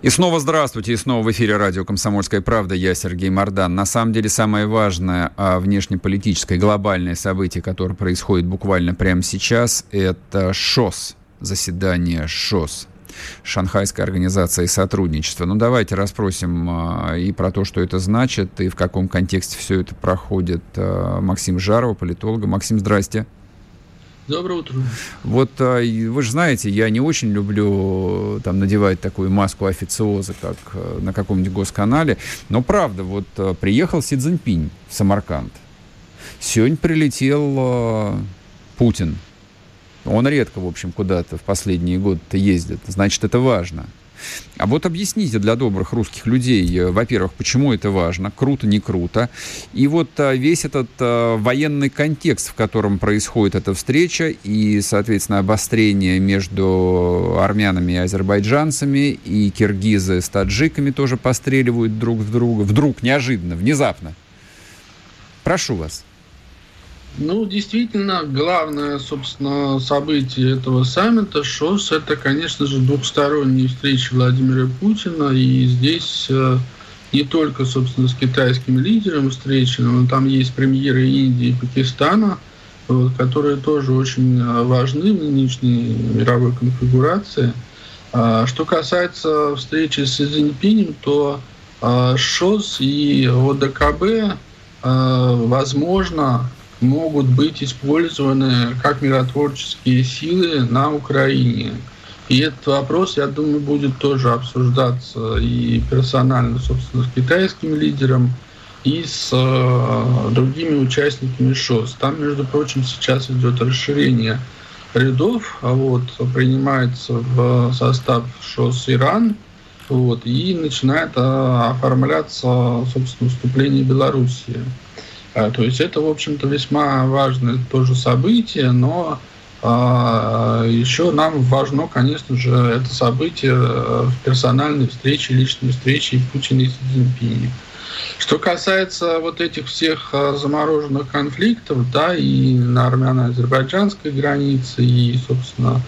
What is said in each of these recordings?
И снова здравствуйте, и снова в эфире радио «Комсомольская правда». Я Сергей Мордан. На самом деле самое важное а, внешнеполитическое глобальное событие, которое происходит буквально прямо сейчас, это ШОС, заседание ШОС. Шанхайской организации сотрудничества. Ну, давайте расспросим а, и про то, что это значит, и в каком контексте все это проходит. А, Максим Жарова, политолога. Максим, здрасте. Доброе утро. Вот а, вы же знаете, я не очень люблю там надевать такую маску официоза, как а, на каком-нибудь госканале, но правда, вот а, приехал Си Цзиньпинь в Самарканд. Сегодня прилетел Путин. Он редко, в общем, куда-то в последние годы-то ездит. Значит, это важно. А вот объясните для добрых русских людей, э, во-первых, почему это важно, круто, не круто. И вот э, весь этот э, военный контекст, в котором происходит эта встреча, и, соответственно, обострение между армянами и азербайджанцами, и киргизы с таджиками тоже постреливают друг в друга, вдруг, неожиданно, внезапно. Прошу вас. Ну, действительно, главное, собственно, событие этого саммита ШОС – это, конечно же, двухсторонние встречи Владимира Путина. И здесь э, не только, собственно, с китайским лидером встречи, но там есть премьеры Индии и Пакистана, вот, которые тоже очень э, важны в нынешней мировой конфигурации. А, что касается встречи с Цзиньпинем, то а, ШОС и ОДКБ, возможно, могут быть использованы как миротворческие силы на Украине. И этот вопрос, я думаю, будет тоже обсуждаться и персонально, собственно, с китайским лидером, и с э, другими участниками ШОС. Там, между прочим, сейчас идет расширение рядов, а вот принимается в состав ШОС Иран, вот, и начинает а, оформляться, собственно, вступление Белоруссии. А, то есть это, в общем-то, весьма важное тоже событие, но а, еще нам важно, конечно же, это событие в персональной встрече, личной встрече Путина и Си Цзиньпиня. Что касается вот этих всех а, замороженных конфликтов, да, и на армяно-азербайджанской границе, и, собственно,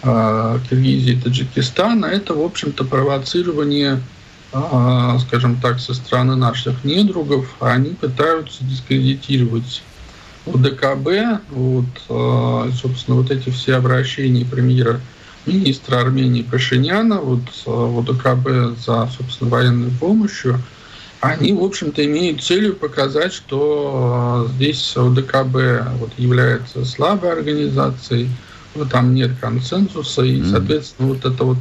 Киргизии и Таджикистана, это, в общем-то, провоцирование скажем так, со стороны наших недругов, они пытаются дискредитировать ОДКБ, вот, а, собственно, вот эти все обращения премьера министра Армении Пашиняна вот, а, ОДКБ за, собственно, военной помощью, они, в общем-то, имеют целью показать, что здесь ОДКБ вот, является слабой организацией, вот, там нет консенсуса, и, соответственно, вот это вот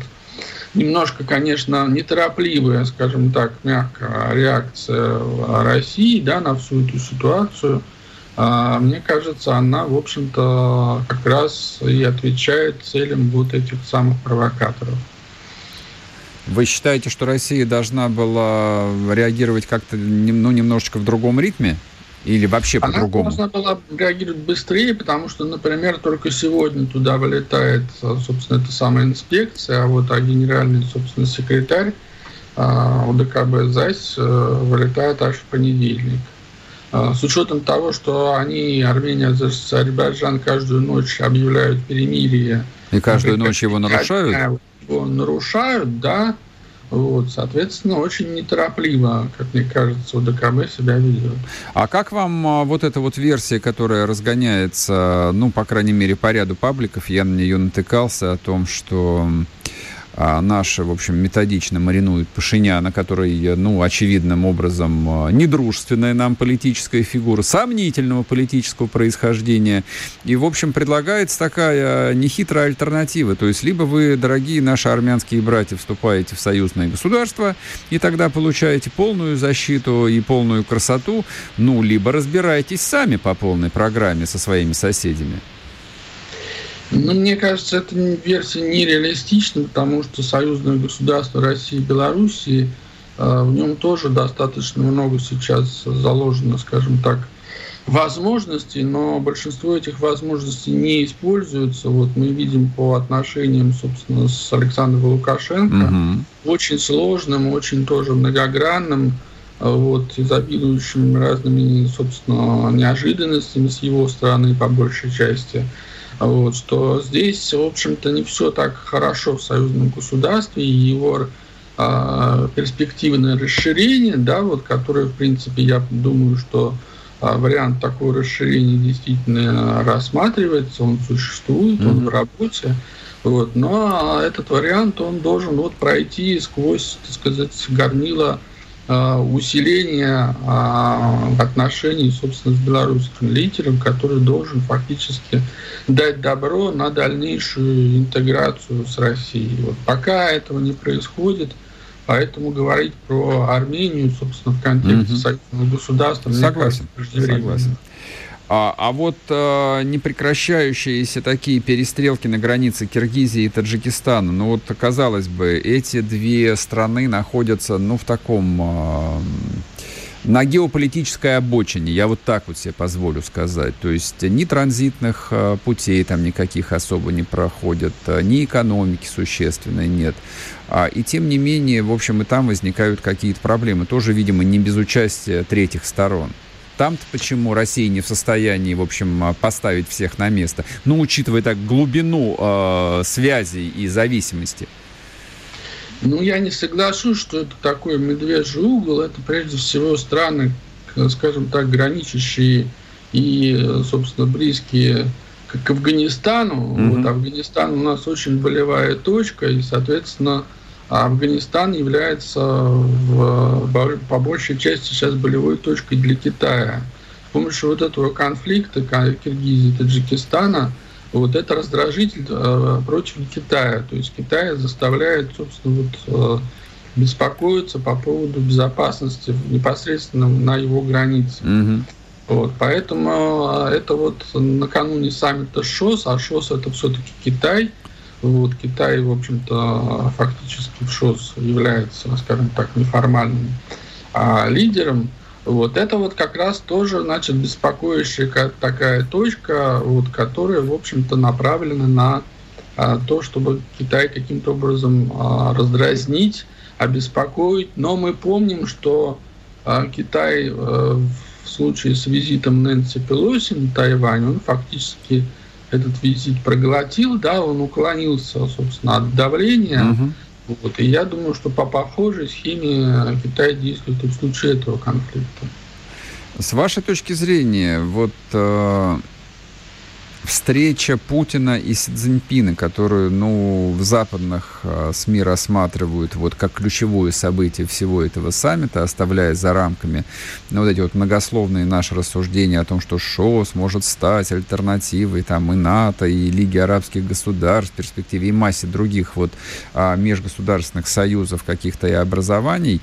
немножко, конечно, неторопливая, скажем так, мягкая реакция России да, на всю эту ситуацию, а, мне кажется, она, в общем-то, как раз и отвечает целям вот этих самых провокаторов. Вы считаете, что Россия должна была реагировать как-то ну, немножечко в другом ритме? Или вообще по-другому? Она должна была реагировать быстрее, потому что, например, только сегодня туда вылетает, собственно, эта самая инспекция, а вот а генеральный, собственно, секретарь а, УДКБ ЗАС э, вылетает аж в понедельник. А, с учетом того, что они, Армения, Азербайджан, каждую ночь объявляют перемирие. И каждую ночь его нарушают? Его нарушают, да. Вот, соответственно, очень неторопливо, как мне кажется, УДКБ себя ведет. А как вам а, вот эта вот версия, которая разгоняется, ну, по крайней мере, по ряду пабликов, я на нее натыкался, о том, что наши, в общем, методично маринуют Пашиняна, который, ну, очевидным образом а, недружественная нам политическая фигура, сомнительного политического происхождения. И, в общем, предлагается такая нехитрая альтернатива. То есть, либо вы, дорогие наши армянские братья, вступаете в союзное государство, и тогда получаете полную защиту и полную красоту, ну, либо разбирайтесь сами по полной программе со своими соседями. Ну, мне кажется, эта версия нереалистична, потому что союзное государство России и Белоруссии, э, в нем тоже достаточно много сейчас заложено, скажем так, возможностей, но большинство этих возможностей не используются. Вот мы видим по отношениям, собственно, с Александром Лукашенко, угу. очень сложным, очень тоже многогранным, э, вот, изобилующим разными, собственно, неожиданностями с его стороны по большей части. Вот, что здесь, в общем-то, не все так хорошо в союзном государстве, и его а, перспективное расширение, да, вот, которое, в принципе, я думаю, что а, вариант такого расширения действительно рассматривается, он существует, mm-hmm. он в работе. Вот, но этот вариант он должен вот пройти сквозь, так сказать, горнило а, усиления а, отношений, собственно, с белорусским лидером, который должен фактически дать добро на дальнейшую интеграцию с Россией. Вот пока этого не происходит, поэтому говорить про Армению, собственно, в контексте угу. союзного государства, согласен, согласен. А, а вот а, непрекращающиеся такие перестрелки на границе Киргизии и Таджикистана, ну вот казалось бы, эти две страны находятся, ну, в таком а, на геополитической обочине, я вот так вот себе позволю сказать. То есть ни транзитных э, путей там никаких особо не проходят, э, ни экономики существенной нет. А, и тем не менее, в общем, и там возникают какие-то проблемы, тоже, видимо, не без участия третьих сторон. Там-то почему Россия не в состоянии, в общем, э, поставить всех на место? Ну, учитывая так глубину э, связей и зависимости. Ну, я не соглашусь, что это такой медвежий угол. Это прежде всего страны, скажем так, граничащие и, собственно, близкие к Афганистану. Mm-hmm. Вот Афганистан у нас очень болевая точка, и, соответственно, Афганистан является в, по большей части сейчас болевой точкой для Китая. С помощью вот этого конфликта Киргизии и Таджикистана – вот это раздражитель э, против Китая. То есть Китай заставляет, собственно, вот, э, беспокоиться по поводу безопасности непосредственно на его границе. Mm-hmm. Вот, поэтому э, это вот накануне саммита ШОС, а ШОС это все-таки Китай. Вот, Китай, в общем-то, фактически в ШОС является, скажем так, неформальным а, лидером. Вот это вот как раз тоже, значит, беспокоящая такая точка, вот, которая, в общем-то, направлена на а, то, чтобы Китай каким-то образом а, раздразнить, обеспокоить. Но мы помним, что а, Китай а, в случае с визитом Нэнси Пелоси на Тайвань, он фактически этот визит проглотил, да, он уклонился, собственно, от давления. Uh-huh вот. И я думаю, что по похожей схеме Китай действует и в случае этого конфликта. С вашей точки зрения, вот э, встреча Путина и Си Цзиньпина, которую ну, в западных э, СМИ рассматривают вот как ключевое событие всего этого саммита, оставляя за рамками ну, вот эти вот многословные наши рассуждения о том, что ШОС может стать альтернативой там, и НАТО, и Лиги арабских государств в перспективе, и массе других вот э, межгосударственных союзов каких-то и образований.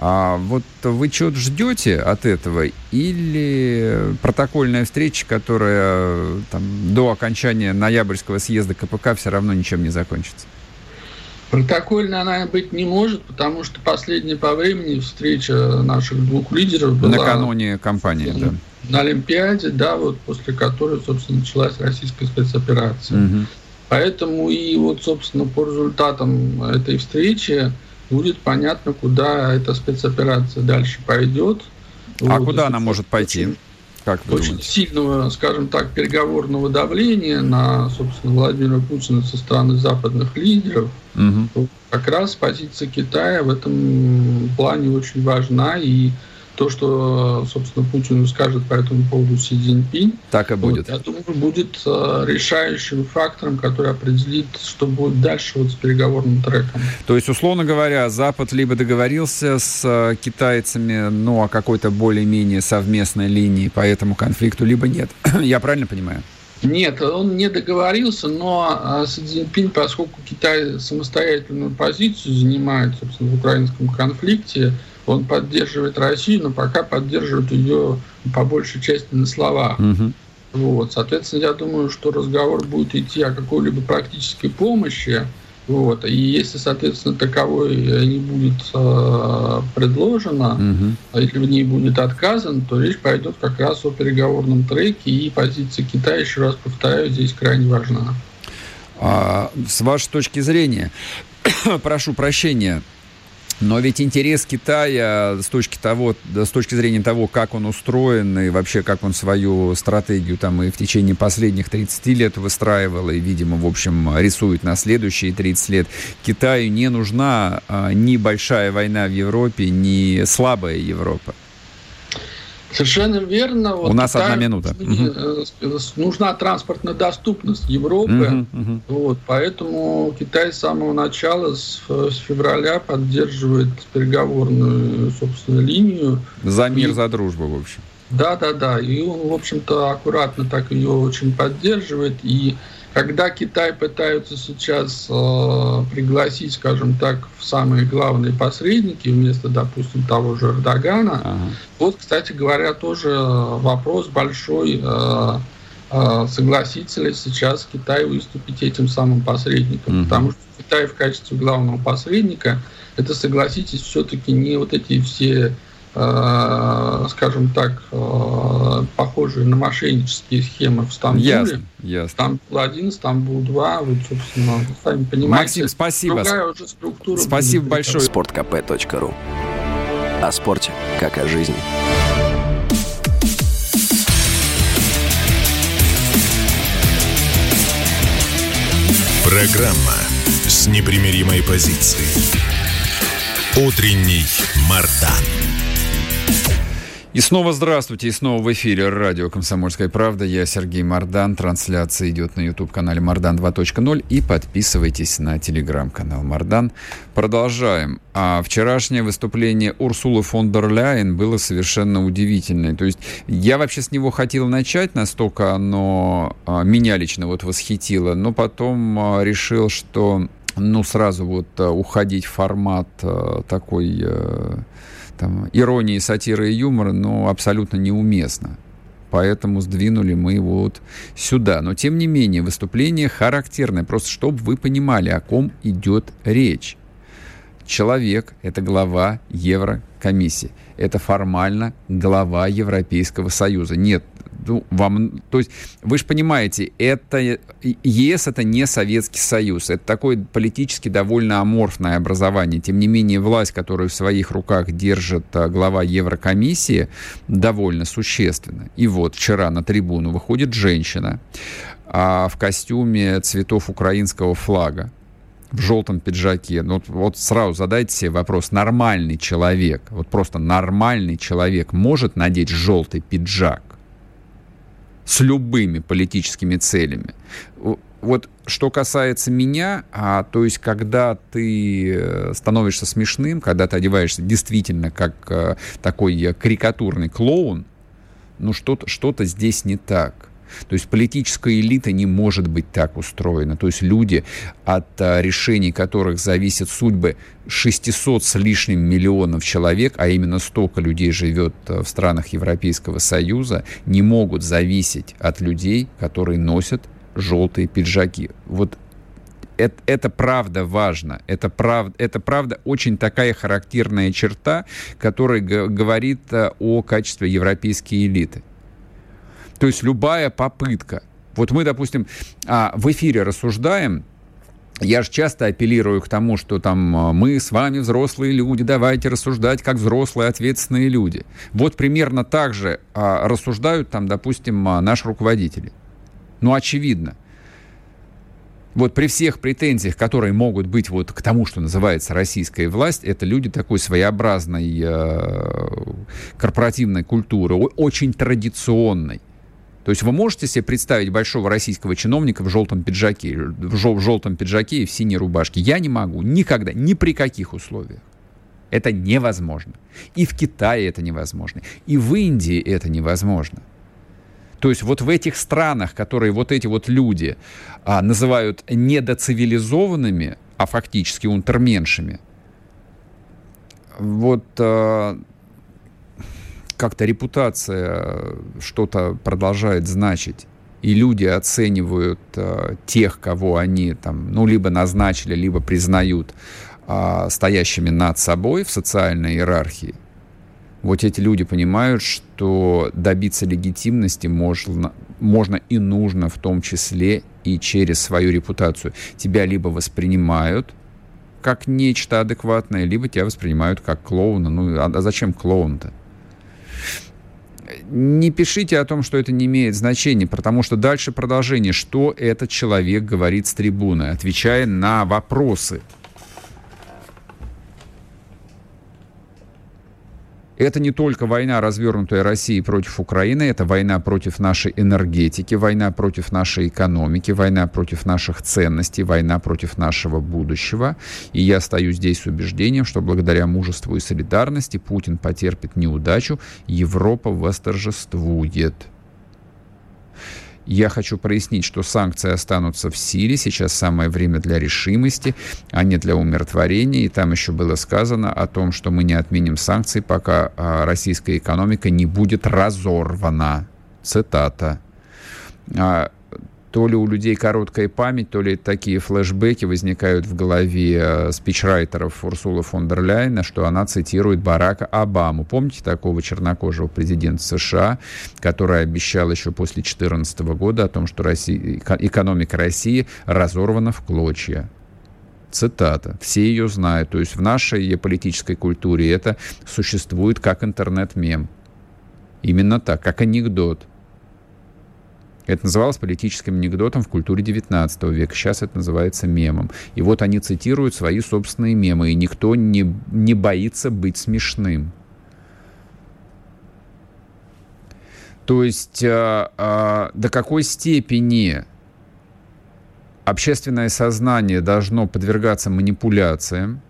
А вот вы что-то ждете от этого или протокольная встреча, которая там, до окончания ноябрьского съезда КПК все равно ничем не закончится? Протокольная она быть не может, потому что последняя по времени встреча наших двух лидеров была... Накануне кампании, да. На Олимпиаде, да, вот после которой, собственно, началась российская спецоперация. Угу. Поэтому и вот, собственно, по результатам этой встречи будет понятно, куда эта спецоперация дальше пойдет. А вот, куда она может пойти? Как вы очень думаете? сильного, скажем так, переговорного давления на, собственно, Владимира Путина со стороны западных лидеров. Угу. Как раз позиция Китая в этом плане очень важна. И то, что, собственно, Путин скажет по этому поводу Си Цзиньпинь. Так и будет. Вот, я думаю, будет э, решающим фактором, который определит, что будет дальше вот с переговорным треком. То есть, условно говоря, Запад либо договорился с э, китайцами, ну, о какой-то более-менее совместной линии по этому конфликту, либо нет. я правильно понимаю? Нет, он не договорился, но э, Си Цзиньпинь, поскольку Китай самостоятельную позицию занимает, собственно, в украинском конфликте, он поддерживает Россию, но пока поддерживает ее по большей части на словах. Угу. Вот, соответственно, я думаю, что разговор будет идти о какой-либо практической помощи. Вот, и если, соответственно, таковой не будет э, предложено, угу. если в ней будет отказан, то речь пойдет как раз о переговорном треке, и позиция Китая, еще раз повторяю, здесь крайне важна. А, с вашей точки зрения, прошу прощения, но ведь интерес Китая с точки, того, с точки зрения того, как он устроен и вообще как он свою стратегию там и в течение последних 30 лет выстраивал и, видимо, в общем, рисует на следующие 30 лет, Китаю не нужна а, ни большая война в Европе, ни слабая Европа. Совершенно верно. Вот У нас Китаю одна минута. Нужна транспортная доступность Европы. Угу, угу. Вот, поэтому Китай с самого начала, с, с февраля, поддерживает переговорную, собственно, линию. За мир, и, за дружбу, в общем. Да, да, да. И он, в общем-то, аккуратно так ее очень поддерживает. И когда Китай пытаются сейчас э, пригласить, скажем так, в самые главные посредники вместо, допустим, того же Эрдогана, ага. вот, кстати говоря, тоже вопрос большой, э, э, согласится ли сейчас Китай выступить этим самым посредником. Угу. Потому что Китай в качестве главного посредника, это, согласитесь, все-таки не вот эти все скажем так, э, похожие на мошеннические схемы в Стамбуле. Ясно, ясно. Стамбул-1, Стамбул-2, вот, собственно, сами понимаете. Максим, спасибо. Другая уже структура. Спасибо большое. Спорткп.ру О спорте, как о жизни. Программа с непримиримой позицией. Утренний Мардан. И снова здравствуйте, и снова в эфире радио «Комсомольская правда». Я Сергей Мордан. Трансляция идет на YouTube-канале «Мордан 2.0». И подписывайтесь на телеграм-канал «Мордан». Продолжаем. А вчерашнее выступление Урсулы фон дер Ляйен было совершенно удивительное. То есть я вообще с него хотел начать, настолько оно а, меня лично вот восхитило, но потом а, решил, что ну, сразу вот а, уходить в формат такой там, иронии, сатиры и юмора, но абсолютно неуместно. Поэтому сдвинули мы его вот сюда. Но, тем не менее, выступление характерное. Просто чтобы вы понимали, о ком идет речь. Человек – это глава Еврокомиссии. Это формально глава Европейского Союза. Нет, ну, вам, то есть вы же понимаете, это ЕС это не Советский Союз, это такое политически довольно аморфное образование. Тем не менее, власть, которую в своих руках держит а, глава Еврокомиссии, довольно существенна. И вот вчера на трибуну выходит женщина а, в костюме цветов украинского флага в желтом пиджаке. Ну, вот сразу задайте себе вопрос, нормальный человек, вот просто нормальный человек может надеть желтый пиджак? С любыми политическими целями. Вот что касается меня, а, то есть когда ты э, становишься смешным, когда ты одеваешься действительно как а, такой карикатурный клоун, ну что-то что здесь не так. То есть политическая элита не может быть так устроена. То есть люди, от а, решений которых зависят судьбы 600 с лишним миллионов человек, а именно столько людей живет а, в странах Европейского Союза, не могут зависеть от людей, которые носят желтые пиджаки. Вот это, это правда важно. Это, прав, это правда очень такая характерная черта, которая говорит а, о качестве европейской элиты. То есть любая попытка. Вот мы, допустим, а, в эфире рассуждаем, я же часто апеллирую к тому, что там а, мы с вами взрослые люди, давайте рассуждать как взрослые ответственные люди. Вот примерно так же а, рассуждают там, допустим, наши руководители. Ну, очевидно. Вот при всех претензиях, которые могут быть вот к тому, что называется российская власть, это люди такой своеобразной корпоративной культуры, очень традиционной. То есть вы можете себе представить большого российского чиновника в желтом пиджаке, в, жел- в желтом пиджаке и в синей рубашке? Я не могу. Никогда. Ни при каких условиях. Это невозможно. И в Китае это невозможно. И в Индии это невозможно. То есть вот в этих странах, которые вот эти вот люди а, называют недоцивилизованными, а фактически унтерменшами, вот а, как-то репутация что-то продолжает значить, и люди оценивают э, тех, кого они там, ну, либо назначили, либо признают э, стоящими над собой в социальной иерархии, вот эти люди понимают, что добиться легитимности можно, можно и нужно в том числе и через свою репутацию. Тебя либо воспринимают как нечто адекватное, либо тебя воспринимают как клоуна. Ну, а, а зачем клоун-то? Не пишите о том, что это не имеет значения, потому что дальше продолжение, что этот человек говорит с трибуны, отвечая на вопросы – Это не только война, развернутая Россией против Украины, это война против нашей энергетики, война против нашей экономики, война против наших ценностей, война против нашего будущего. И я стою здесь с убеждением, что благодаря мужеству и солидарности Путин потерпит неудачу, Европа восторжествует. Я хочу прояснить, что санкции останутся в силе. Сейчас самое время для решимости, а не для умиротворения. И там еще было сказано о том, что мы не отменим санкции, пока а, российская экономика не будет разорвана. Цитата. То ли у людей короткая память, то ли такие флешбеки возникают в голове э, спичрайтеров Урсула фон дер Ляйна, что она цитирует Барака Обаму. Помните такого чернокожего президента США, который обещал еще после 2014 года о том, что Россия, экономика России разорвана в клочья? Цитата. Все ее знают. То есть в нашей политической культуре это существует как интернет-мем. Именно так, как анекдот. Это называлось политическим анекдотом в культуре 19 века. Сейчас это называется мемом. И вот они цитируют свои собственные мемы, и никто не, не боится быть смешным. То есть а, а, до какой степени общественное сознание должно подвергаться манипуляциям,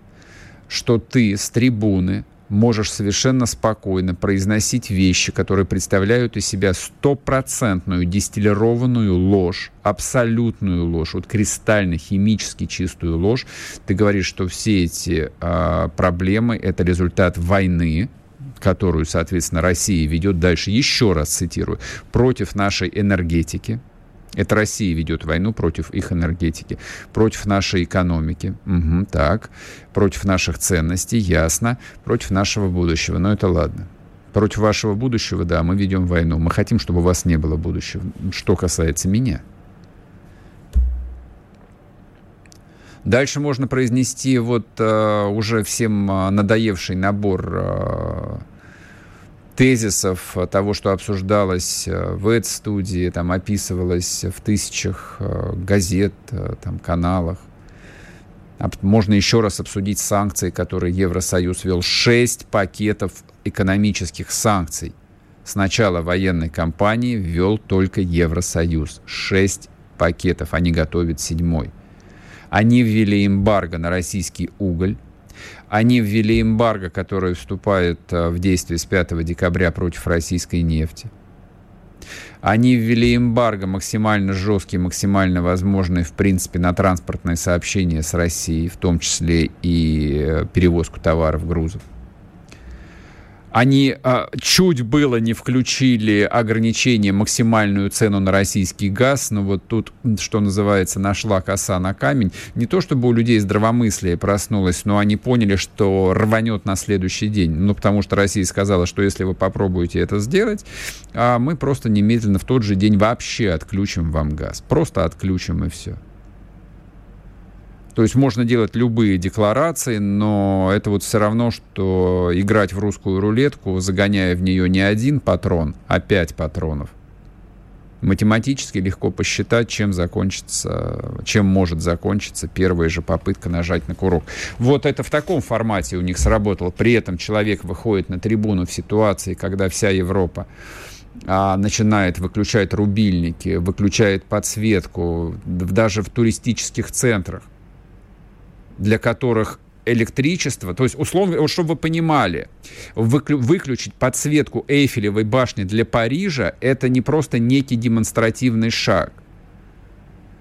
что ты с трибуны можешь совершенно спокойно произносить вещи, которые представляют из себя стопроцентную дистиллированную ложь, абсолютную ложь, вот кристально химически чистую ложь. Ты говоришь, что все эти э, проблемы это результат войны, которую, соответственно, Россия ведет дальше, еще раз цитирую, против нашей энергетики, это Россия ведет войну против их энергетики, против нашей экономики, угу, так, против наших ценностей, ясно, против нашего будущего. Но это ладно. Против вашего будущего, да, мы ведем войну. Мы хотим, чтобы у вас не было будущего. Что касается меня. Дальше можно произнести вот э, уже всем э, надоевший набор э, тезисов того, что обсуждалось э, в этой студии, там описывалось в тысячах э, газет, э, там, каналах. Можно еще раз обсудить санкции, которые Евросоюз ввел. Шесть пакетов экономических санкций. С начала военной кампании ввел только Евросоюз. Шесть пакетов. Они готовят седьмой. Они ввели эмбарго на российский уголь они ввели эмбарго, которое вступает э, в действие с 5 декабря против российской нефти. Они ввели эмбарго максимально жесткий, максимально возможный, в принципе, на транспортное сообщение с Россией, в том числе и э, перевозку товаров, грузов. Они а, чуть было не включили ограничение, максимальную цену на российский газ, но вот тут, что называется, нашла коса на камень. Не то чтобы у людей здравомыслие проснулось, но они поняли, что рванет на следующий день. Ну, потому что Россия сказала, что если вы попробуете это сделать, а мы просто немедленно в тот же день вообще отключим вам газ. Просто отключим и все. То есть можно делать любые декларации, но это вот все равно, что играть в русскую рулетку, загоняя в нее не один патрон, а пять патронов. Математически легко посчитать, чем закончится, чем может закончиться первая же попытка нажать на курок. Вот это в таком формате у них сработало. При этом человек выходит на трибуну в ситуации, когда вся Европа а, начинает выключать рубильники, выключает подсветку, даже в туристических центрах для которых электричество, то есть, условно, вот чтобы вы понимали, выключить подсветку Эйфелевой башни для Парижа – это не просто некий демонстративный шаг.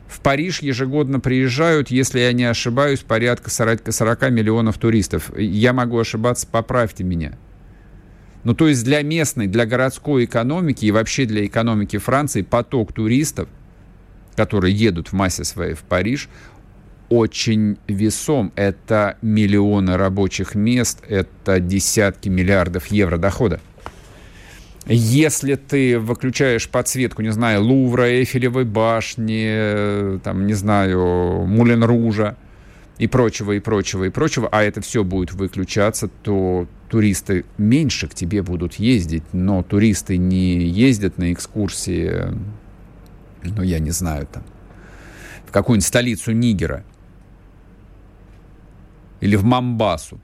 В Париж ежегодно приезжают, если я не ошибаюсь, порядка 40, 40 миллионов туристов. Я могу ошибаться, поправьте меня. Ну, то есть для местной, для городской экономики и вообще для экономики Франции поток туристов, которые едут в массе своей в Париж, очень весом. Это миллионы рабочих мест, это десятки миллиардов евро дохода. Если ты выключаешь подсветку, не знаю, Лувра, Эйфелевой башни, там, не знаю, Мулен Ружа и прочего, и прочего, и прочего, а это все будет выключаться, то туристы меньше к тебе будут ездить, но туристы не ездят на экскурсии, ну, я не знаю, там, в какую-нибудь столицу Нигера или в Мамбасу,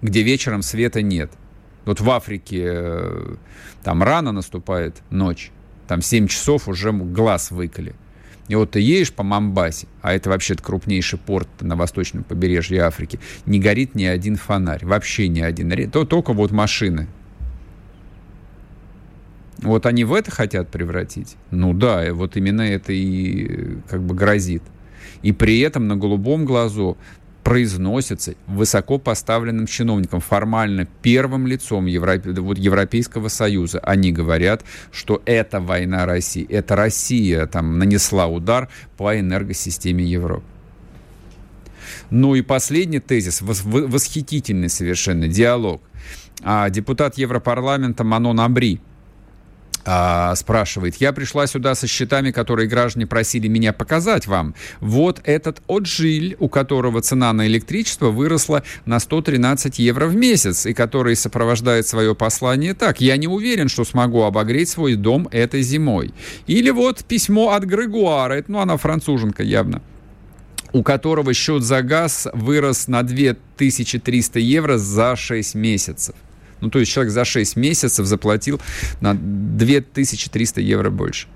где вечером света нет. Вот в Африке э, там рано наступает ночь, там 7 часов уже глаз выколи. И вот ты едешь по Мамбасе, а это вообще-то крупнейший порт на восточном побережье Африки, не горит ни один фонарь, вообще ни один. То, только вот машины. Вот они в это хотят превратить? Ну да, вот именно это и как бы грозит. И при этом на голубом глазу произносится высоко поставленным чиновником, формально первым лицом Европе, вот Европейского Союза. Они говорят, что это война России, это Россия там нанесла удар по энергосистеме Европы. Ну и последний тезис, восхитительный совершенно диалог. А депутат Европарламента Манон Абри – а, спрашивает, я пришла сюда со счетами, которые граждане просили меня показать вам. Вот этот отжиль, у которого цена на электричество выросла на 113 евро в месяц, и который сопровождает свое послание так. Я не уверен, что смогу обогреть свой дом этой зимой. Или вот письмо от Грегуара, это, ну она француженка явно у которого счет за газ вырос на 2300 евро за 6 месяцев. Ну, то есть человек за 6 месяцев заплатил на 2300 евро больше.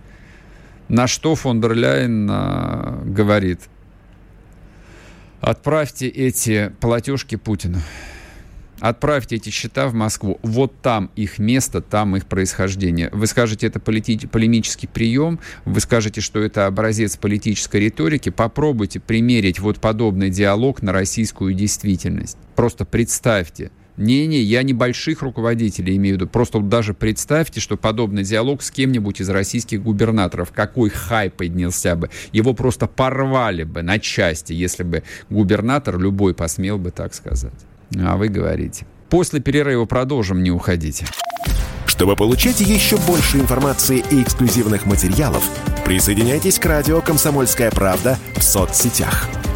На что фон дер Ляйен а, говорит, отправьте эти платежки Путину. Отправьте эти счета в Москву. Вот там их место, там их происхождение. Вы скажете, это полити- полемический прием, вы скажете, что это образец политической риторики. Попробуйте примерить вот подобный диалог на российскую действительность. Просто представьте, не-не, я не больших руководителей имею в виду. Просто даже представьте, что подобный диалог с кем-нибудь из российских губернаторов, какой хай поднялся бы. Его просто порвали бы на части, если бы губернатор любой посмел бы так сказать. А вы говорите. После перерыва продолжим, не уходите. Чтобы получать еще больше информации и эксклюзивных материалов, присоединяйтесь к радио «Комсомольская правда» в соцсетях –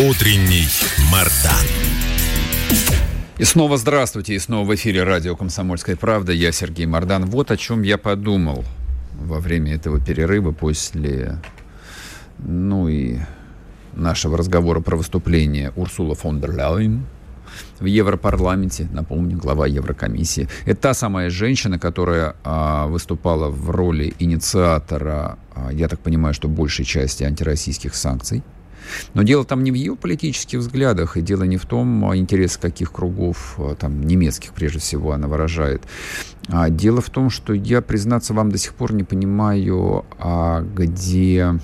Утренний Мардан. И снова здравствуйте, и снова в эфире радио «Комсомольская правда». Я Сергей Мордан. Вот о чем я подумал во время этого перерыва после, ну и нашего разговора про выступление Урсула фон дер Ляйен в Европарламенте, напомню, глава Еврокомиссии. Это та самая женщина, которая а, выступала в роли инициатора, а, я так понимаю, что большей части антироссийских санкций но дело там не в ее политических взглядах, и дело не в том, а, интерес каких кругов, а, там, немецких прежде всего, она выражает. А дело в том, что я, признаться вам, до сих пор не понимаю, а где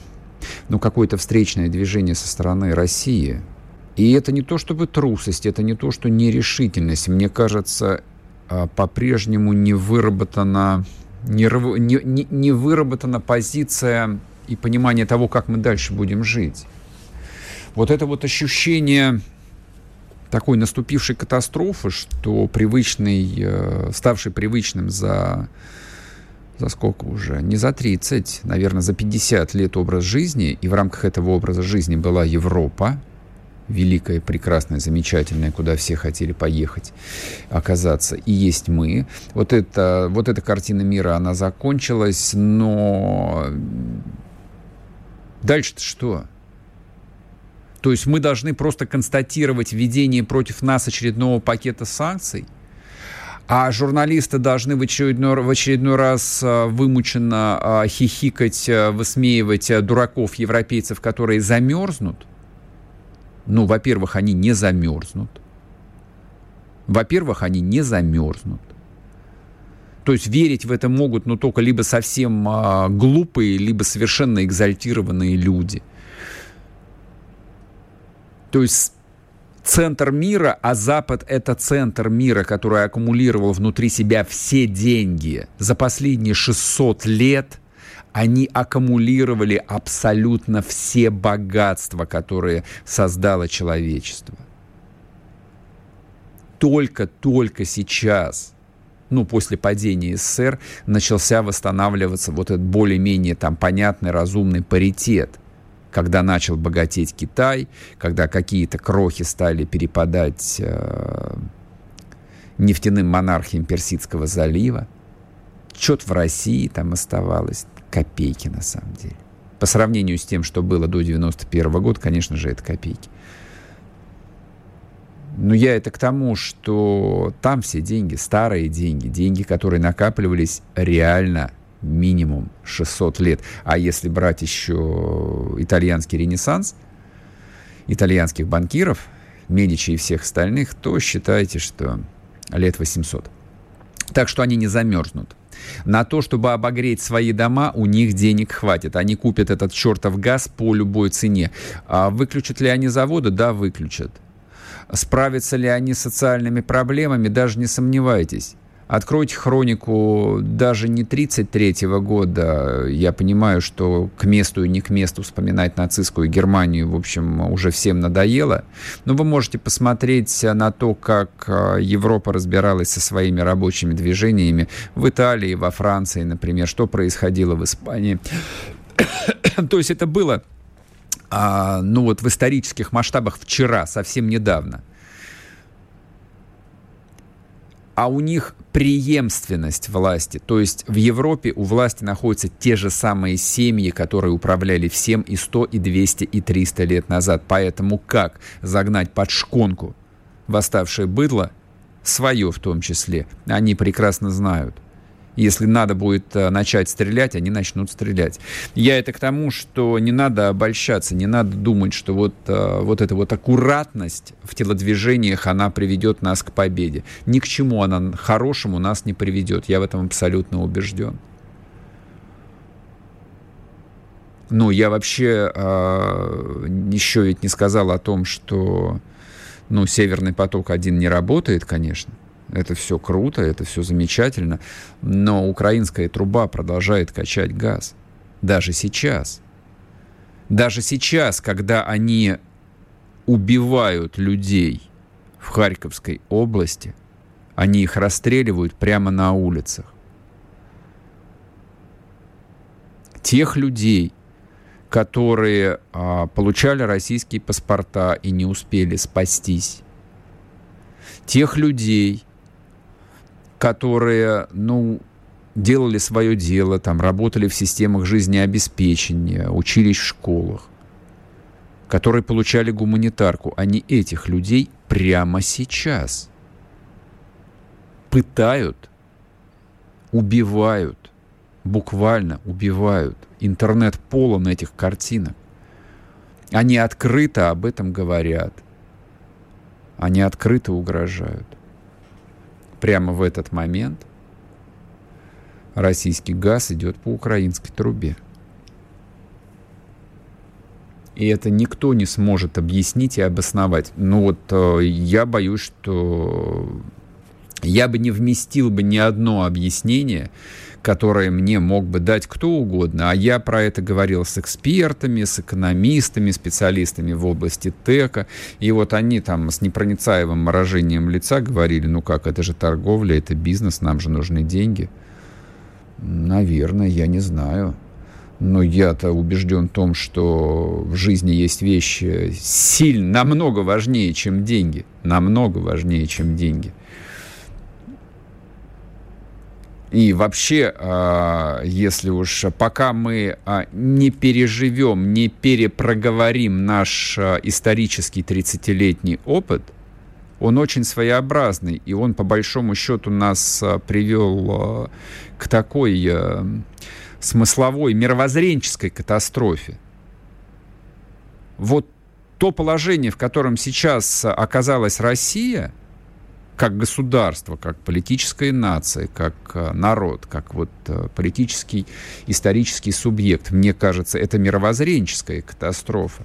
ну, какое-то встречное движение со стороны России. И это не то чтобы трусость, это не то, что нерешительность. Мне кажется, а, по-прежнему не выработана, не, не, не выработана позиция и понимание того, как мы дальше будем жить вот это вот ощущение такой наступившей катастрофы, что привычный, э, ставший привычным за, за сколько уже, не за 30, наверное, за 50 лет образ жизни, и в рамках этого образа жизни была Европа, великая, прекрасная, замечательная, куда все хотели поехать, оказаться, и есть мы. Вот, это, вот эта картина мира, она закончилась, но дальше-то что? То есть мы должны просто констатировать введение против нас очередного пакета санкций. А журналисты должны в очередной, в очередной раз а, вымученно а, хихикать, а, высмеивать дураков европейцев, которые замерзнут. Ну, во-первых, они не замерзнут. Во-первых, они не замерзнут. То есть верить в это могут, но только либо совсем глупые, либо совершенно экзальтированные люди. То есть центр мира, а Запад — это центр мира, который аккумулировал внутри себя все деньги. За последние 600 лет они аккумулировали абсолютно все богатства, которые создало человечество. Только-только сейчас ну, после падения СССР начался восстанавливаться вот этот более-менее там понятный, разумный паритет – когда начал богатеть Китай, когда какие-то крохи стали перепадать э, нефтяным монархиям Персидского залива, что-то в России там оставалось, копейки на самом деле. По сравнению с тем, что было до 91 года, конечно же, это копейки. Но я это к тому, что там все деньги, старые деньги, деньги, которые накапливались реально минимум 600 лет. А если брать еще итальянский ренессанс, итальянских банкиров, Медичи и всех остальных, то считайте, что лет 800. Так что они не замерзнут. На то, чтобы обогреть свои дома, у них денег хватит. Они купят этот чертов газ по любой цене. А выключат ли они заводы? Да, выключат. Справятся ли они с социальными проблемами? Даже не сомневайтесь. Откройте хронику даже не 33 года. Я понимаю, что к месту и не к месту вспоминать нацистскую Германию, в общем, уже всем надоело. Но вы можете посмотреть на то, как а, Европа разбиралась со своими рабочими движениями в Италии, во Франции, например, что происходило в Испании. То есть это было, а, ну вот в исторических масштабах вчера, совсем недавно. А у них преемственность власти. То есть в Европе у власти находятся те же самые семьи, которые управляли всем и 100, и 200, и 300 лет назад. Поэтому как загнать под шконку восставшее быдло, свое в том числе, они прекрасно знают – если надо будет э, начать стрелять, они начнут стрелять. Я это к тому, что не надо обольщаться, не надо думать, что вот, э, вот эта вот аккуратность в телодвижениях, она приведет нас к победе. Ни к чему она хорошему нас не приведет. Я в этом абсолютно убежден. Ну, я вообще э, еще ведь не сказал о том, что ну, Северный поток-1 не работает, конечно. Это все круто, это все замечательно, но украинская труба продолжает качать газ. Даже сейчас. Даже сейчас, когда они убивают людей в Харьковской области, они их расстреливают прямо на улицах. Тех людей, которые а, получали российские паспорта и не успели спастись. Тех людей, которые, ну, делали свое дело, там, работали в системах жизнеобеспечения, учились в школах, которые получали гуманитарку, они этих людей прямо сейчас пытают, убивают, буквально убивают. Интернет полон этих картинок. Они открыто об этом говорят. Они открыто угрожают прямо в этот момент российский газ идет по украинской трубе. И это никто не сможет объяснить и обосновать. Ну вот э, я боюсь, что я бы не вместил бы ни одно объяснение, которое мне мог бы дать кто угодно. А я про это говорил с экспертами, с экономистами, специалистами в области ТЭКа. И вот они там с непроницаемым выражением лица говорили, ну как, это же торговля, это бизнес, нам же нужны деньги. Наверное, я не знаю. Но я-то убежден в том, что в жизни есть вещи сильно, намного важнее, чем деньги. Намного важнее, чем деньги. И вообще, а, если уж пока мы а, не переживем, не перепроговорим наш а, исторический 30-летний опыт, он очень своеобразный, и он, по большому счету, нас привел к такой смысловой, мировоззренческой катастрофе. Вот то положение, в котором сейчас оказалась Россия, как государство, как политическая нация, как народ, как вот политический исторический субъект, мне кажется, это мировоззренческая катастрофа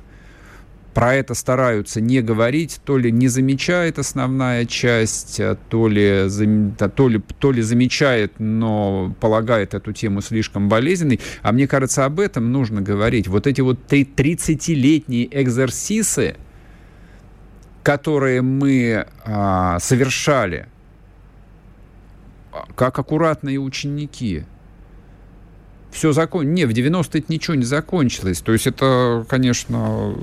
про это стараются не говорить, то ли не замечает основная часть, а то ли, то ли, то ли замечает, но полагает эту тему слишком болезненной. А мне кажется, об этом нужно говорить. Вот эти вот 30-летние экзерсисы, которые мы а, совершали, как аккуратные ученики – все закон... Не, в 90-е это ничего не закончилось. То есть это, конечно,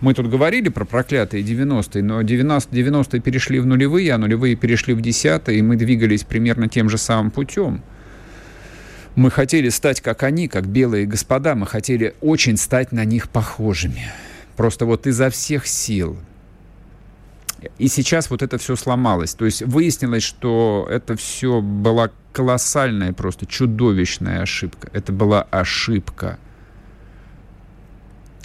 мы тут говорили про проклятые 90-е, но 90 90-е перешли в нулевые, а нулевые перешли в десятые, и мы двигались примерно тем же самым путем. Мы хотели стать как они, как белые господа, мы хотели очень стать на них похожими. Просто вот изо всех сил. И сейчас вот это все сломалось. То есть выяснилось, что это все была колоссальная, просто чудовищная ошибка. Это была ошибка,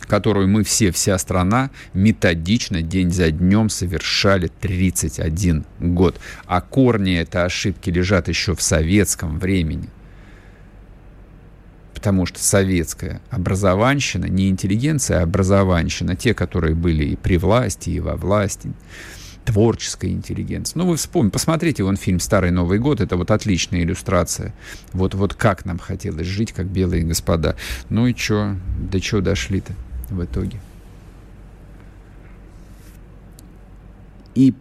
которую мы все, вся страна, методично день за днем совершали 31 год. А корни этой ошибки лежат еще в советском времени – потому что советская образованщина, не интеллигенция, а образованщина, те, которые были и при власти, и во власти, творческая интеллигенция. Ну, вы вспомните, посмотрите вон фильм «Старый Новый год», это вот отличная иллюстрация. Вот, вот как нам хотелось жить, как белые господа. Ну и что, до чего дошли-то в итоге? И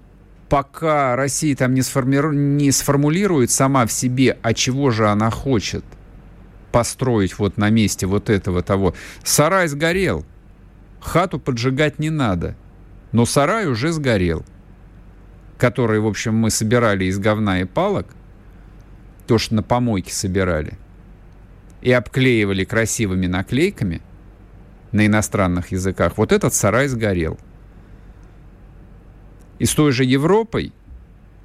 пока Россия там не, сформиру... не сформулирует сама в себе, а чего же она хочет – построить вот на месте вот этого того. Сарай сгорел. Хату поджигать не надо. Но сарай уже сгорел. Который, в общем, мы собирали из говна и палок. То, что на помойке собирали. И обклеивали красивыми наклейками на иностранных языках. Вот этот сарай сгорел. И с той же Европой,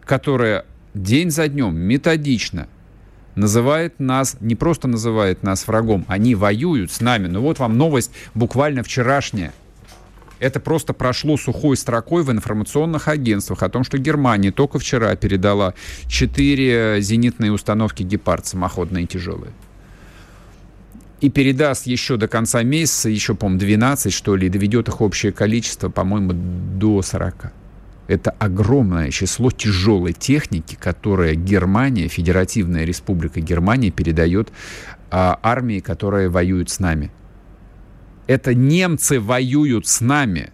которая день за днем методично – называет нас, не просто называет нас врагом, они воюют с нами. Ну вот вам новость буквально вчерашняя. Это просто прошло сухой строкой в информационных агентствах о том, что Германия только вчера передала 4 зенитные установки «Гепард» самоходные тяжелые. И передаст еще до конца месяца, еще, по-моему, 12, что ли, и доведет их общее количество, по-моему, до 40. Это огромное число тяжелой техники, которое Германия, Федеративная Республика Германия передает а, армии, которые воюют с нами. Это немцы воюют с нами.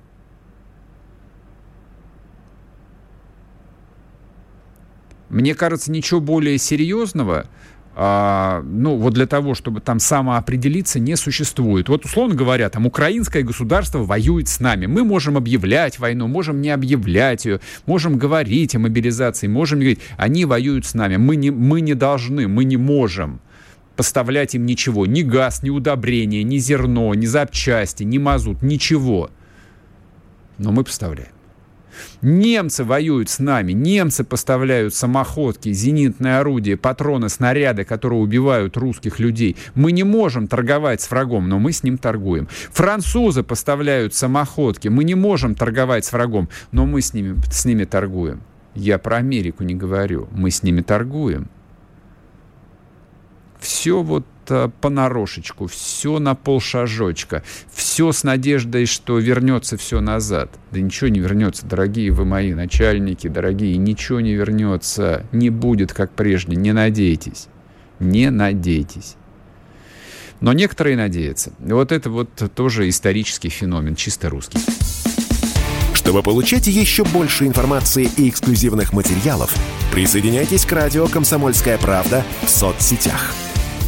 Мне кажется, ничего более серьезного – а, ну, вот для того, чтобы там самоопределиться, не существует. Вот, условно говоря, там украинское государство воюет с нами. Мы можем объявлять войну, можем не объявлять ее, можем говорить о мобилизации, можем говорить, они воюют с нами. Мы не, мы не должны, мы не можем поставлять им ничего. Ни газ, ни удобрения, ни зерно, ни запчасти, ни мазут, ничего. Но мы поставляем. Немцы воюют с нами, немцы поставляют самоходки, зенитные орудия, патроны, снаряды, которые убивают русских людей. Мы не можем торговать с врагом, но мы с ним торгуем. Французы поставляют самоходки, мы не можем торговать с врагом, но мы с ними, с ними торгуем. Я про Америку не говорю, мы с ними торгуем. Все вот понарошечку, все на полшажочка, все с надеждой, что вернется все назад. Да ничего не вернется, дорогие вы мои начальники, дорогие, ничего не вернется, не будет как прежде, не надейтесь, не надейтесь. Но некоторые надеются. Вот это вот тоже исторический феномен, чисто русский. Чтобы получать еще больше информации и эксклюзивных материалов, присоединяйтесь к радио «Комсомольская правда» в соцсетях –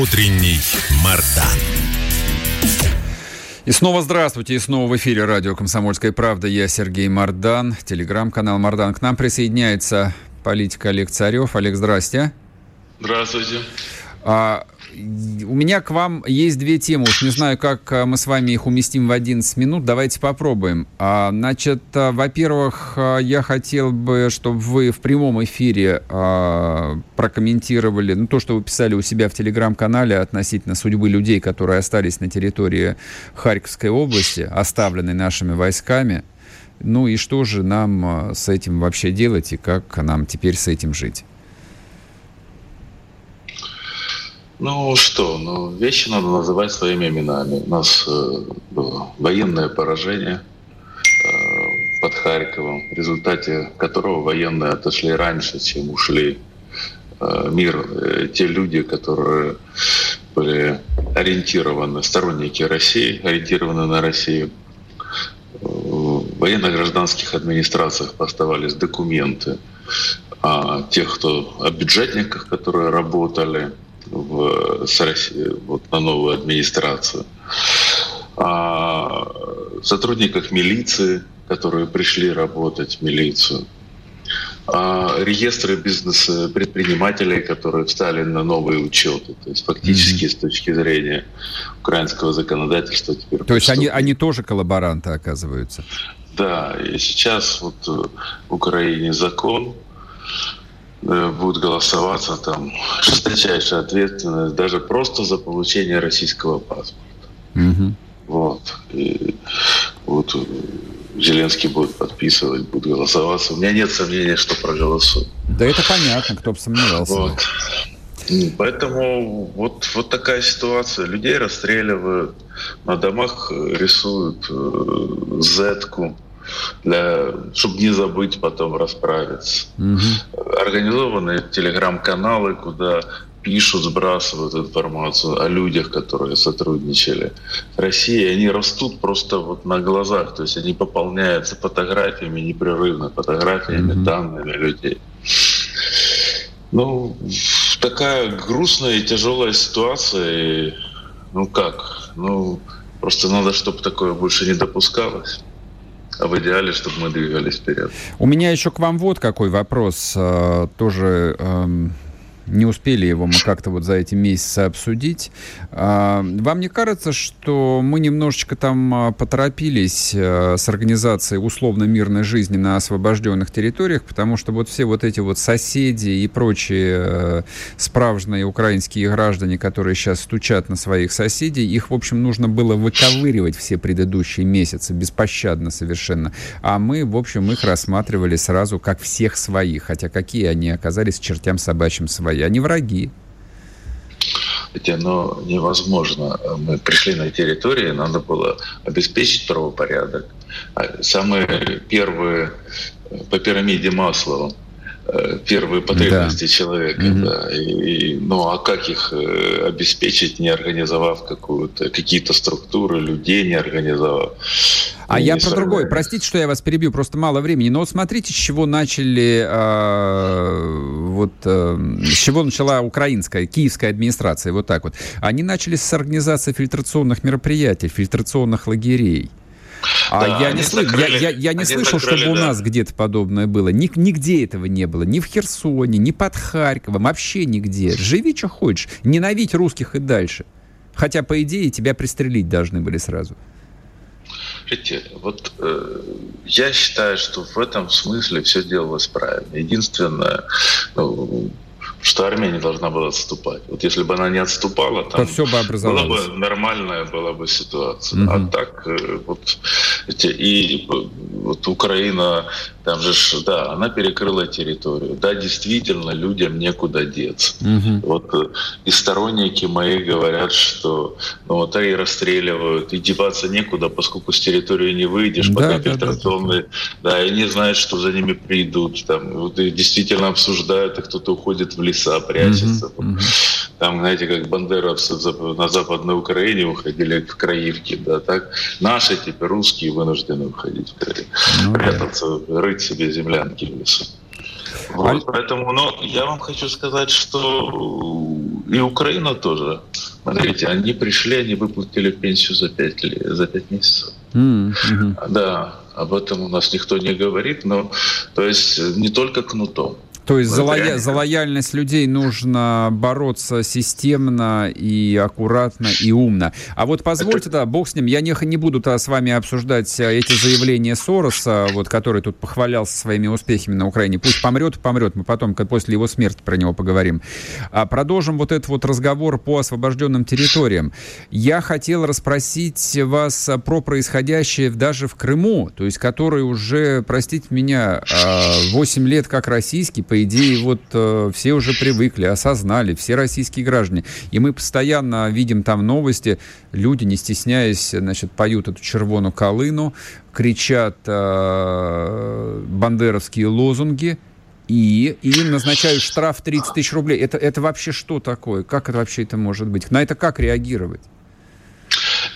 Утренний Мардан. И снова здравствуйте, и снова в эфире радио «Комсомольская правда». Я Сергей Мардан, телеграм-канал «Мардан». К нам присоединяется политик Олег Царев. Олег, здрасте. Здравствуйте. А, у меня к вам есть две темы. Уж не знаю, как а, мы с вами их уместим в 11 минут. Давайте попробуем. А, значит, а, во-первых, я хотел бы, чтобы вы в прямом эфире прокомментировали ну, то, что вы писали у себя в телеграм-канале относительно судьбы людей, которые остались на территории Харьковской области, оставленной нашими войсками. Ну и что же нам с этим вообще делать и как нам теперь с этим жить? Ну что, ну вещи надо называть своими именами. У нас э, было военное поражение э, под Харьковом, в результате которого военные отошли раньше, чем ушли э, мир. Э, те люди, которые были ориентированы, сторонники России, ориентированы на Россию, в военно-гражданских администрациях поставались документы о тех, кто о бюджетниках, которые работали, в, с России, вот, на новую администрацию, о сотрудниках милиции, которые пришли работать в милицию, о реестры бизнес-предпринимателей, которые встали на новые учеты. То есть фактически mm-hmm. с точки зрения украинского законодательства теперь... То есть они, они тоже коллаборанты, оказываются? Да, и сейчас вот в Украине закон, Э, будет голосоваться там жесточайшая ответственность даже просто за получение российского паспорта. Угу. Вот. И вот э, Зеленский будет подписывать, будет голосоваться. У меня нет сомнений, что проголосует. Да это понятно, кто бы сомневался. Вот. Поэтому вот, вот такая ситуация. Людей расстреливают, на домах рисуют э, зетку для, чтобы не забыть потом расправиться. Угу. Организованные телеграм-каналы, куда пишут, сбрасывают информацию о людях, которые сотрудничали с Россией, они растут просто вот на глазах, то есть они пополняются фотографиями непрерывно, фотографиями, mm данными людей. Ну, такая грустная и тяжелая ситуация. И, ну как? Ну, просто надо, чтобы такое больше не допускалось а в идеале, чтобы мы двигались вперед. У меня еще к вам вот какой вопрос, э, тоже эм, не успели его мы как-то вот за эти месяцы обсудить. А, вам не кажется, что мы немножечко там а, поторопились а, с организацией условно-мирной жизни на освобожденных территориях, потому что вот все вот эти вот соседи и прочие справжные украинские граждане, которые сейчас стучат на своих соседей, их, в общем, нужно было выковыривать все предыдущие месяцы, беспощадно совершенно. А мы, в общем, их рассматривали сразу как всех своих, хотя какие они оказались чертям собачьим своим свои, они враги. Но невозможно. Мы пришли на территорию, надо было обеспечить правопорядок. А самые первые по пирамиде Маслова первые потребности да. человека. Mm-hmm. Да. И, ну а как их э, обеспечить, не организовав какую-то какие-то структуры, людей не организовав? А я про другое. Простите, что я вас перебью, просто мало времени. Но вот смотрите, с чего начали, э, вот, э, с чего начала украинская, киевская администрация, вот так вот. Они начали с организации фильтрационных мероприятий, фильтрационных лагерей. А да, я, не слы... я, я, я не слышал, закрыли, чтобы да. у нас где-то подобное было. Ни, нигде этого не было. Ни в Херсоне, ни под Харьковом. Вообще нигде. Живи, что хочешь. Ненавидь русских и дальше. Хотя, по идее, тебя пристрелить должны были сразу. Видите, вот э, я считаю, что в этом смысле все делалось правильно. Единственное, ну, что не должна была отступать. Вот если бы она не отступала, там все бы была бы нормальная была бы ситуация. Угу. А так э, вот эти, и вот Украина, там же, да, она перекрыла территорию. Да, действительно, людям некуда деться. Угу. Вот э, и сторонники мои говорят, что ну вот и расстреливают, и деваться некуда, поскольку с территории не выйдешь, да, пока да, фильтрационные, да, да, да. и не знают, что за ними придут. Там вот и действительно обсуждают, и кто-то уходит в леса, прячется. Mm-hmm. Там, знаете, как бандеровцы на Западной Украине уходили в Краивки, да, так наши теперь русские вынуждены уходить в Краив, ну, прятаться, рыть себе землянки в лесу. Вот. Поэтому, но я вам хочу сказать, что и Украина тоже. Смотрите, они пришли, они выплатили пенсию за пять лет, за пять месяцев. Mm-hmm. Да, об этом у нас никто не говорит, но то есть не только кнутом. То есть за, лоя... за лояльность людей нужно бороться системно и аккуратно и умно. А вот позвольте, да, бог с ним, я не, не буду -то с вами обсуждать э, эти заявления Сороса, вот, который тут похвалялся своими успехами на Украине. Пусть помрет, помрет, мы потом, после его смерти про него поговорим. А продолжим вот этот вот разговор по освобожденным территориям. Я хотел расспросить вас про происходящее даже в Крыму, то есть который уже, простите меня, 8 а, лет как российский, по идее, вот э, все уже привыкли, осознали, все российские граждане. И мы постоянно видим там новости, люди, не стесняясь, значит, поют эту червону колыну, кричат э, бандеровские лозунги, и, и им назначают штраф 30 тысяч рублей. Это, это вообще что такое? Как это вообще это может быть? На это как реагировать?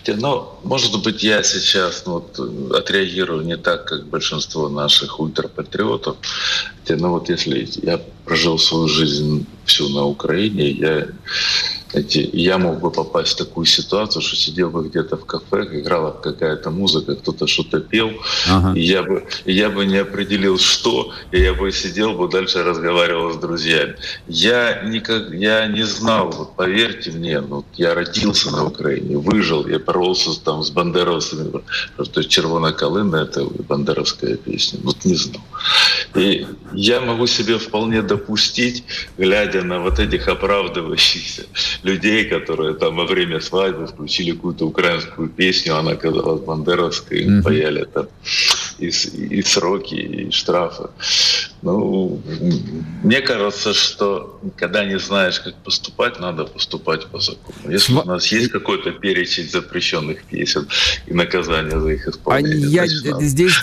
Ну, может быть, я сейчас ну, вот, отреагирую не так, как большинство наших ультрапатриотов. Ну вот если я прожил свою жизнь всю на Украине, я знаете, я мог бы попасть в такую ситуацию, что сидел бы где-то в кафе, играла какая-то музыка, кто-то что-то пел, ага. и я бы, я бы не определил, что, и я бы сидел бы дальше разговаривал с друзьями. Я никак, я не знал, вот поверьте мне, ну, я родился на Украине, выжил, я боролся там с бандеровцами, что «Червона калина» — это бандеровская песня, вот не знал. И я могу себе вполне допустить, глядя на вот этих оправдывающихся людей, которые там во время свадьбы включили какую-то украинскую песню, она казалась бандеровской, mm-hmm. паяли там и, и сроки, и штрафы. Ну, мне кажется, что когда не знаешь, как поступать, надо поступать по закону. Если Сва... у нас есть какой-то перечень запрещенных песен и наказания за их исполнение, а я здесь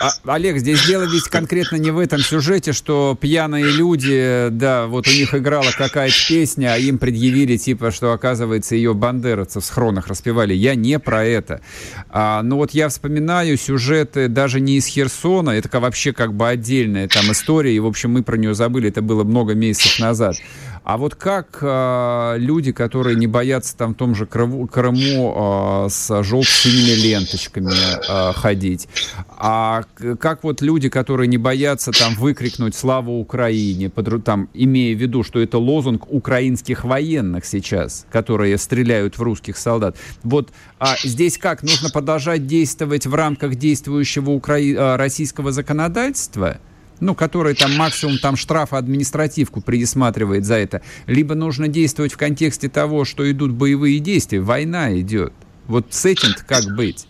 а, Олег, здесь дело ведь конкретно не в этом сюжете, что пьяные люди, да, вот у них играла какая-то песня, а им предъявили типа, что оказывается ее бандеровцы в схронах распевали. Я не про это. А, но вот я вспоминаю сюжеты даже не из Херсона, это вообще как бы отдельно отдельная там история, и, в общем, мы про нее забыли, это было много месяцев назад. А вот как э, люди, которые не боятся там в том же Крыму, Крыму э, с желто-синими ленточками э, ходить, а как вот люди, которые не боятся там выкрикнуть «Слава Украине», там, имея в виду, что это лозунг украинских военных сейчас, которые стреляют в русских солдат. Вот а здесь как? Нужно продолжать действовать в рамках действующего укра... российского законодательства? Ну, который там максимум там штраф административку предусматривает за это, либо нужно действовать в контексте того, что идут боевые действия, война идет. Вот с этим как быть?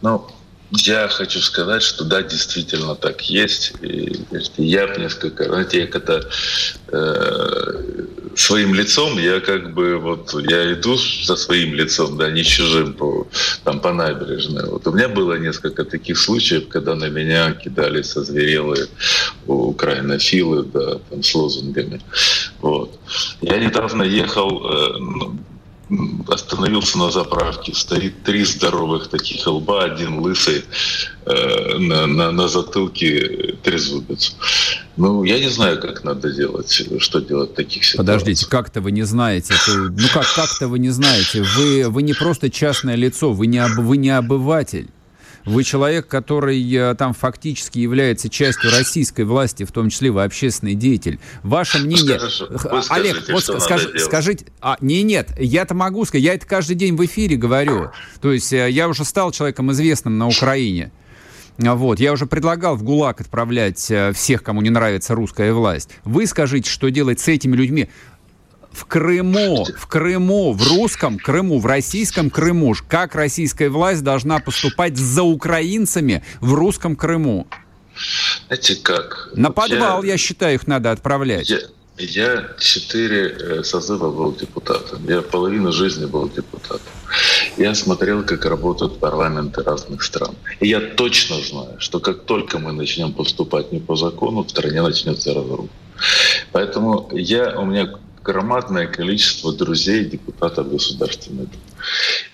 Ну, я хочу сказать, что да, действительно так есть. И, я несколько, знаете, я когда э, своим лицом, я как бы вот, я иду со своим лицом, да, не чужим по, там, по набережной. Вот у меня было несколько таких случаев, когда на меня кидали созверелые украинофилы, да, там, с лозунгами. Вот. Я недавно ехал, э, ну, остановился на заправке, стоит три здоровых таких лба, один лысый, э, на, на, на затылке трезвубец. Ну, я не знаю, как надо делать, что делать в таких ситуациях. Подождите, как-то вы не знаете. Ну как, как-то вы не знаете. Вы, вы не просто частное лицо, вы не, вы не обыватель. Вы человек, который э, там фактически является частью российской власти, в том числе вы общественный деятель. Ваше мнение... Скажешь, Олег, скажите, вот скаж, скажите... А, не, нет, я-то могу сказать, я это каждый день в эфире говорю. То есть э, я уже стал человеком известным на Украине. Вот, я уже предлагал в ГУЛАГ отправлять э, всех, кому не нравится русская власть. Вы скажите, что делать с этими людьми? В Крыму, в Крыму, в русском Крыму, в российском Крыму, как российская власть должна поступать за украинцами в русском Крыму? Знаете как? На подвал, я, я считаю, их надо отправлять. Я, я четыре э, созыва был депутатом. Я половину жизни был депутатом. Я смотрел, как работают парламенты разных стран. И я точно знаю, что как только мы начнем поступать не по закону, в стране начнется разруха. Поэтому я, у меня громадное количество друзей депутатов Государственной Думы.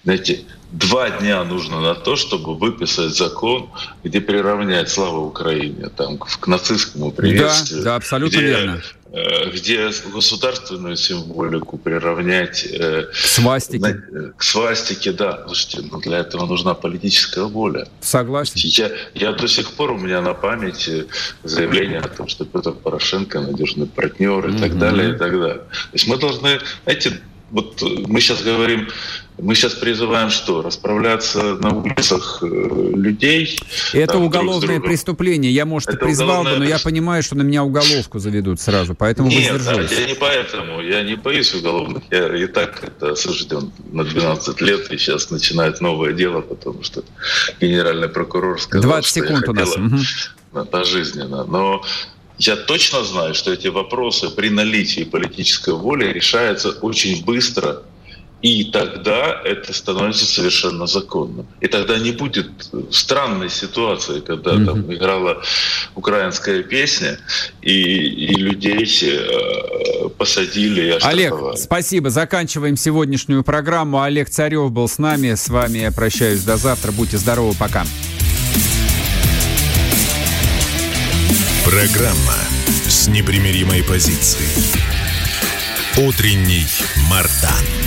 Знаете, два дня нужно на то, чтобы выписать закон, где приравнять славу Украине там, к нацистскому приветствию. Да, да абсолютно где, верно. Э, где государственную символику приравнять э, к свастике. На, к свастике, да. Слушайте, но ну, для этого нужна политическая воля. Согласен. Я, я до сих пор, у меня на памяти заявление о том, что Петр Порошенко надежный партнер и mm-hmm. так далее, и так далее. То есть мы должны, знаете, вот мы сейчас говорим мы сейчас призываем что? Расправляться на улицах э, людей. Это там, уголовное преступление. Я, может, Это и призвал бы, но я понимаю, что на меня уголовку заведут сразу, поэтому Нет, воздержусь. я не поэтому. Я не боюсь уголовных. Я и так это осужден на 12 лет, и сейчас начинает новое дело, потому что генеральный прокурор сказал, 20 секунд у нас. Угу. Пожизненно. Но я точно знаю, что эти вопросы при наличии политической воли решаются очень быстро и тогда это становится совершенно законным. И тогда не будет странной ситуации, когда mm-hmm. там играла украинская песня, и, и людей э, посадили и Олег, спасибо. Заканчиваем сегодняшнюю программу. Олег Царев был с нами. С вами я прощаюсь до завтра. Будьте здоровы. Пока. Программа с непримиримой позицией. Утренний Мардан.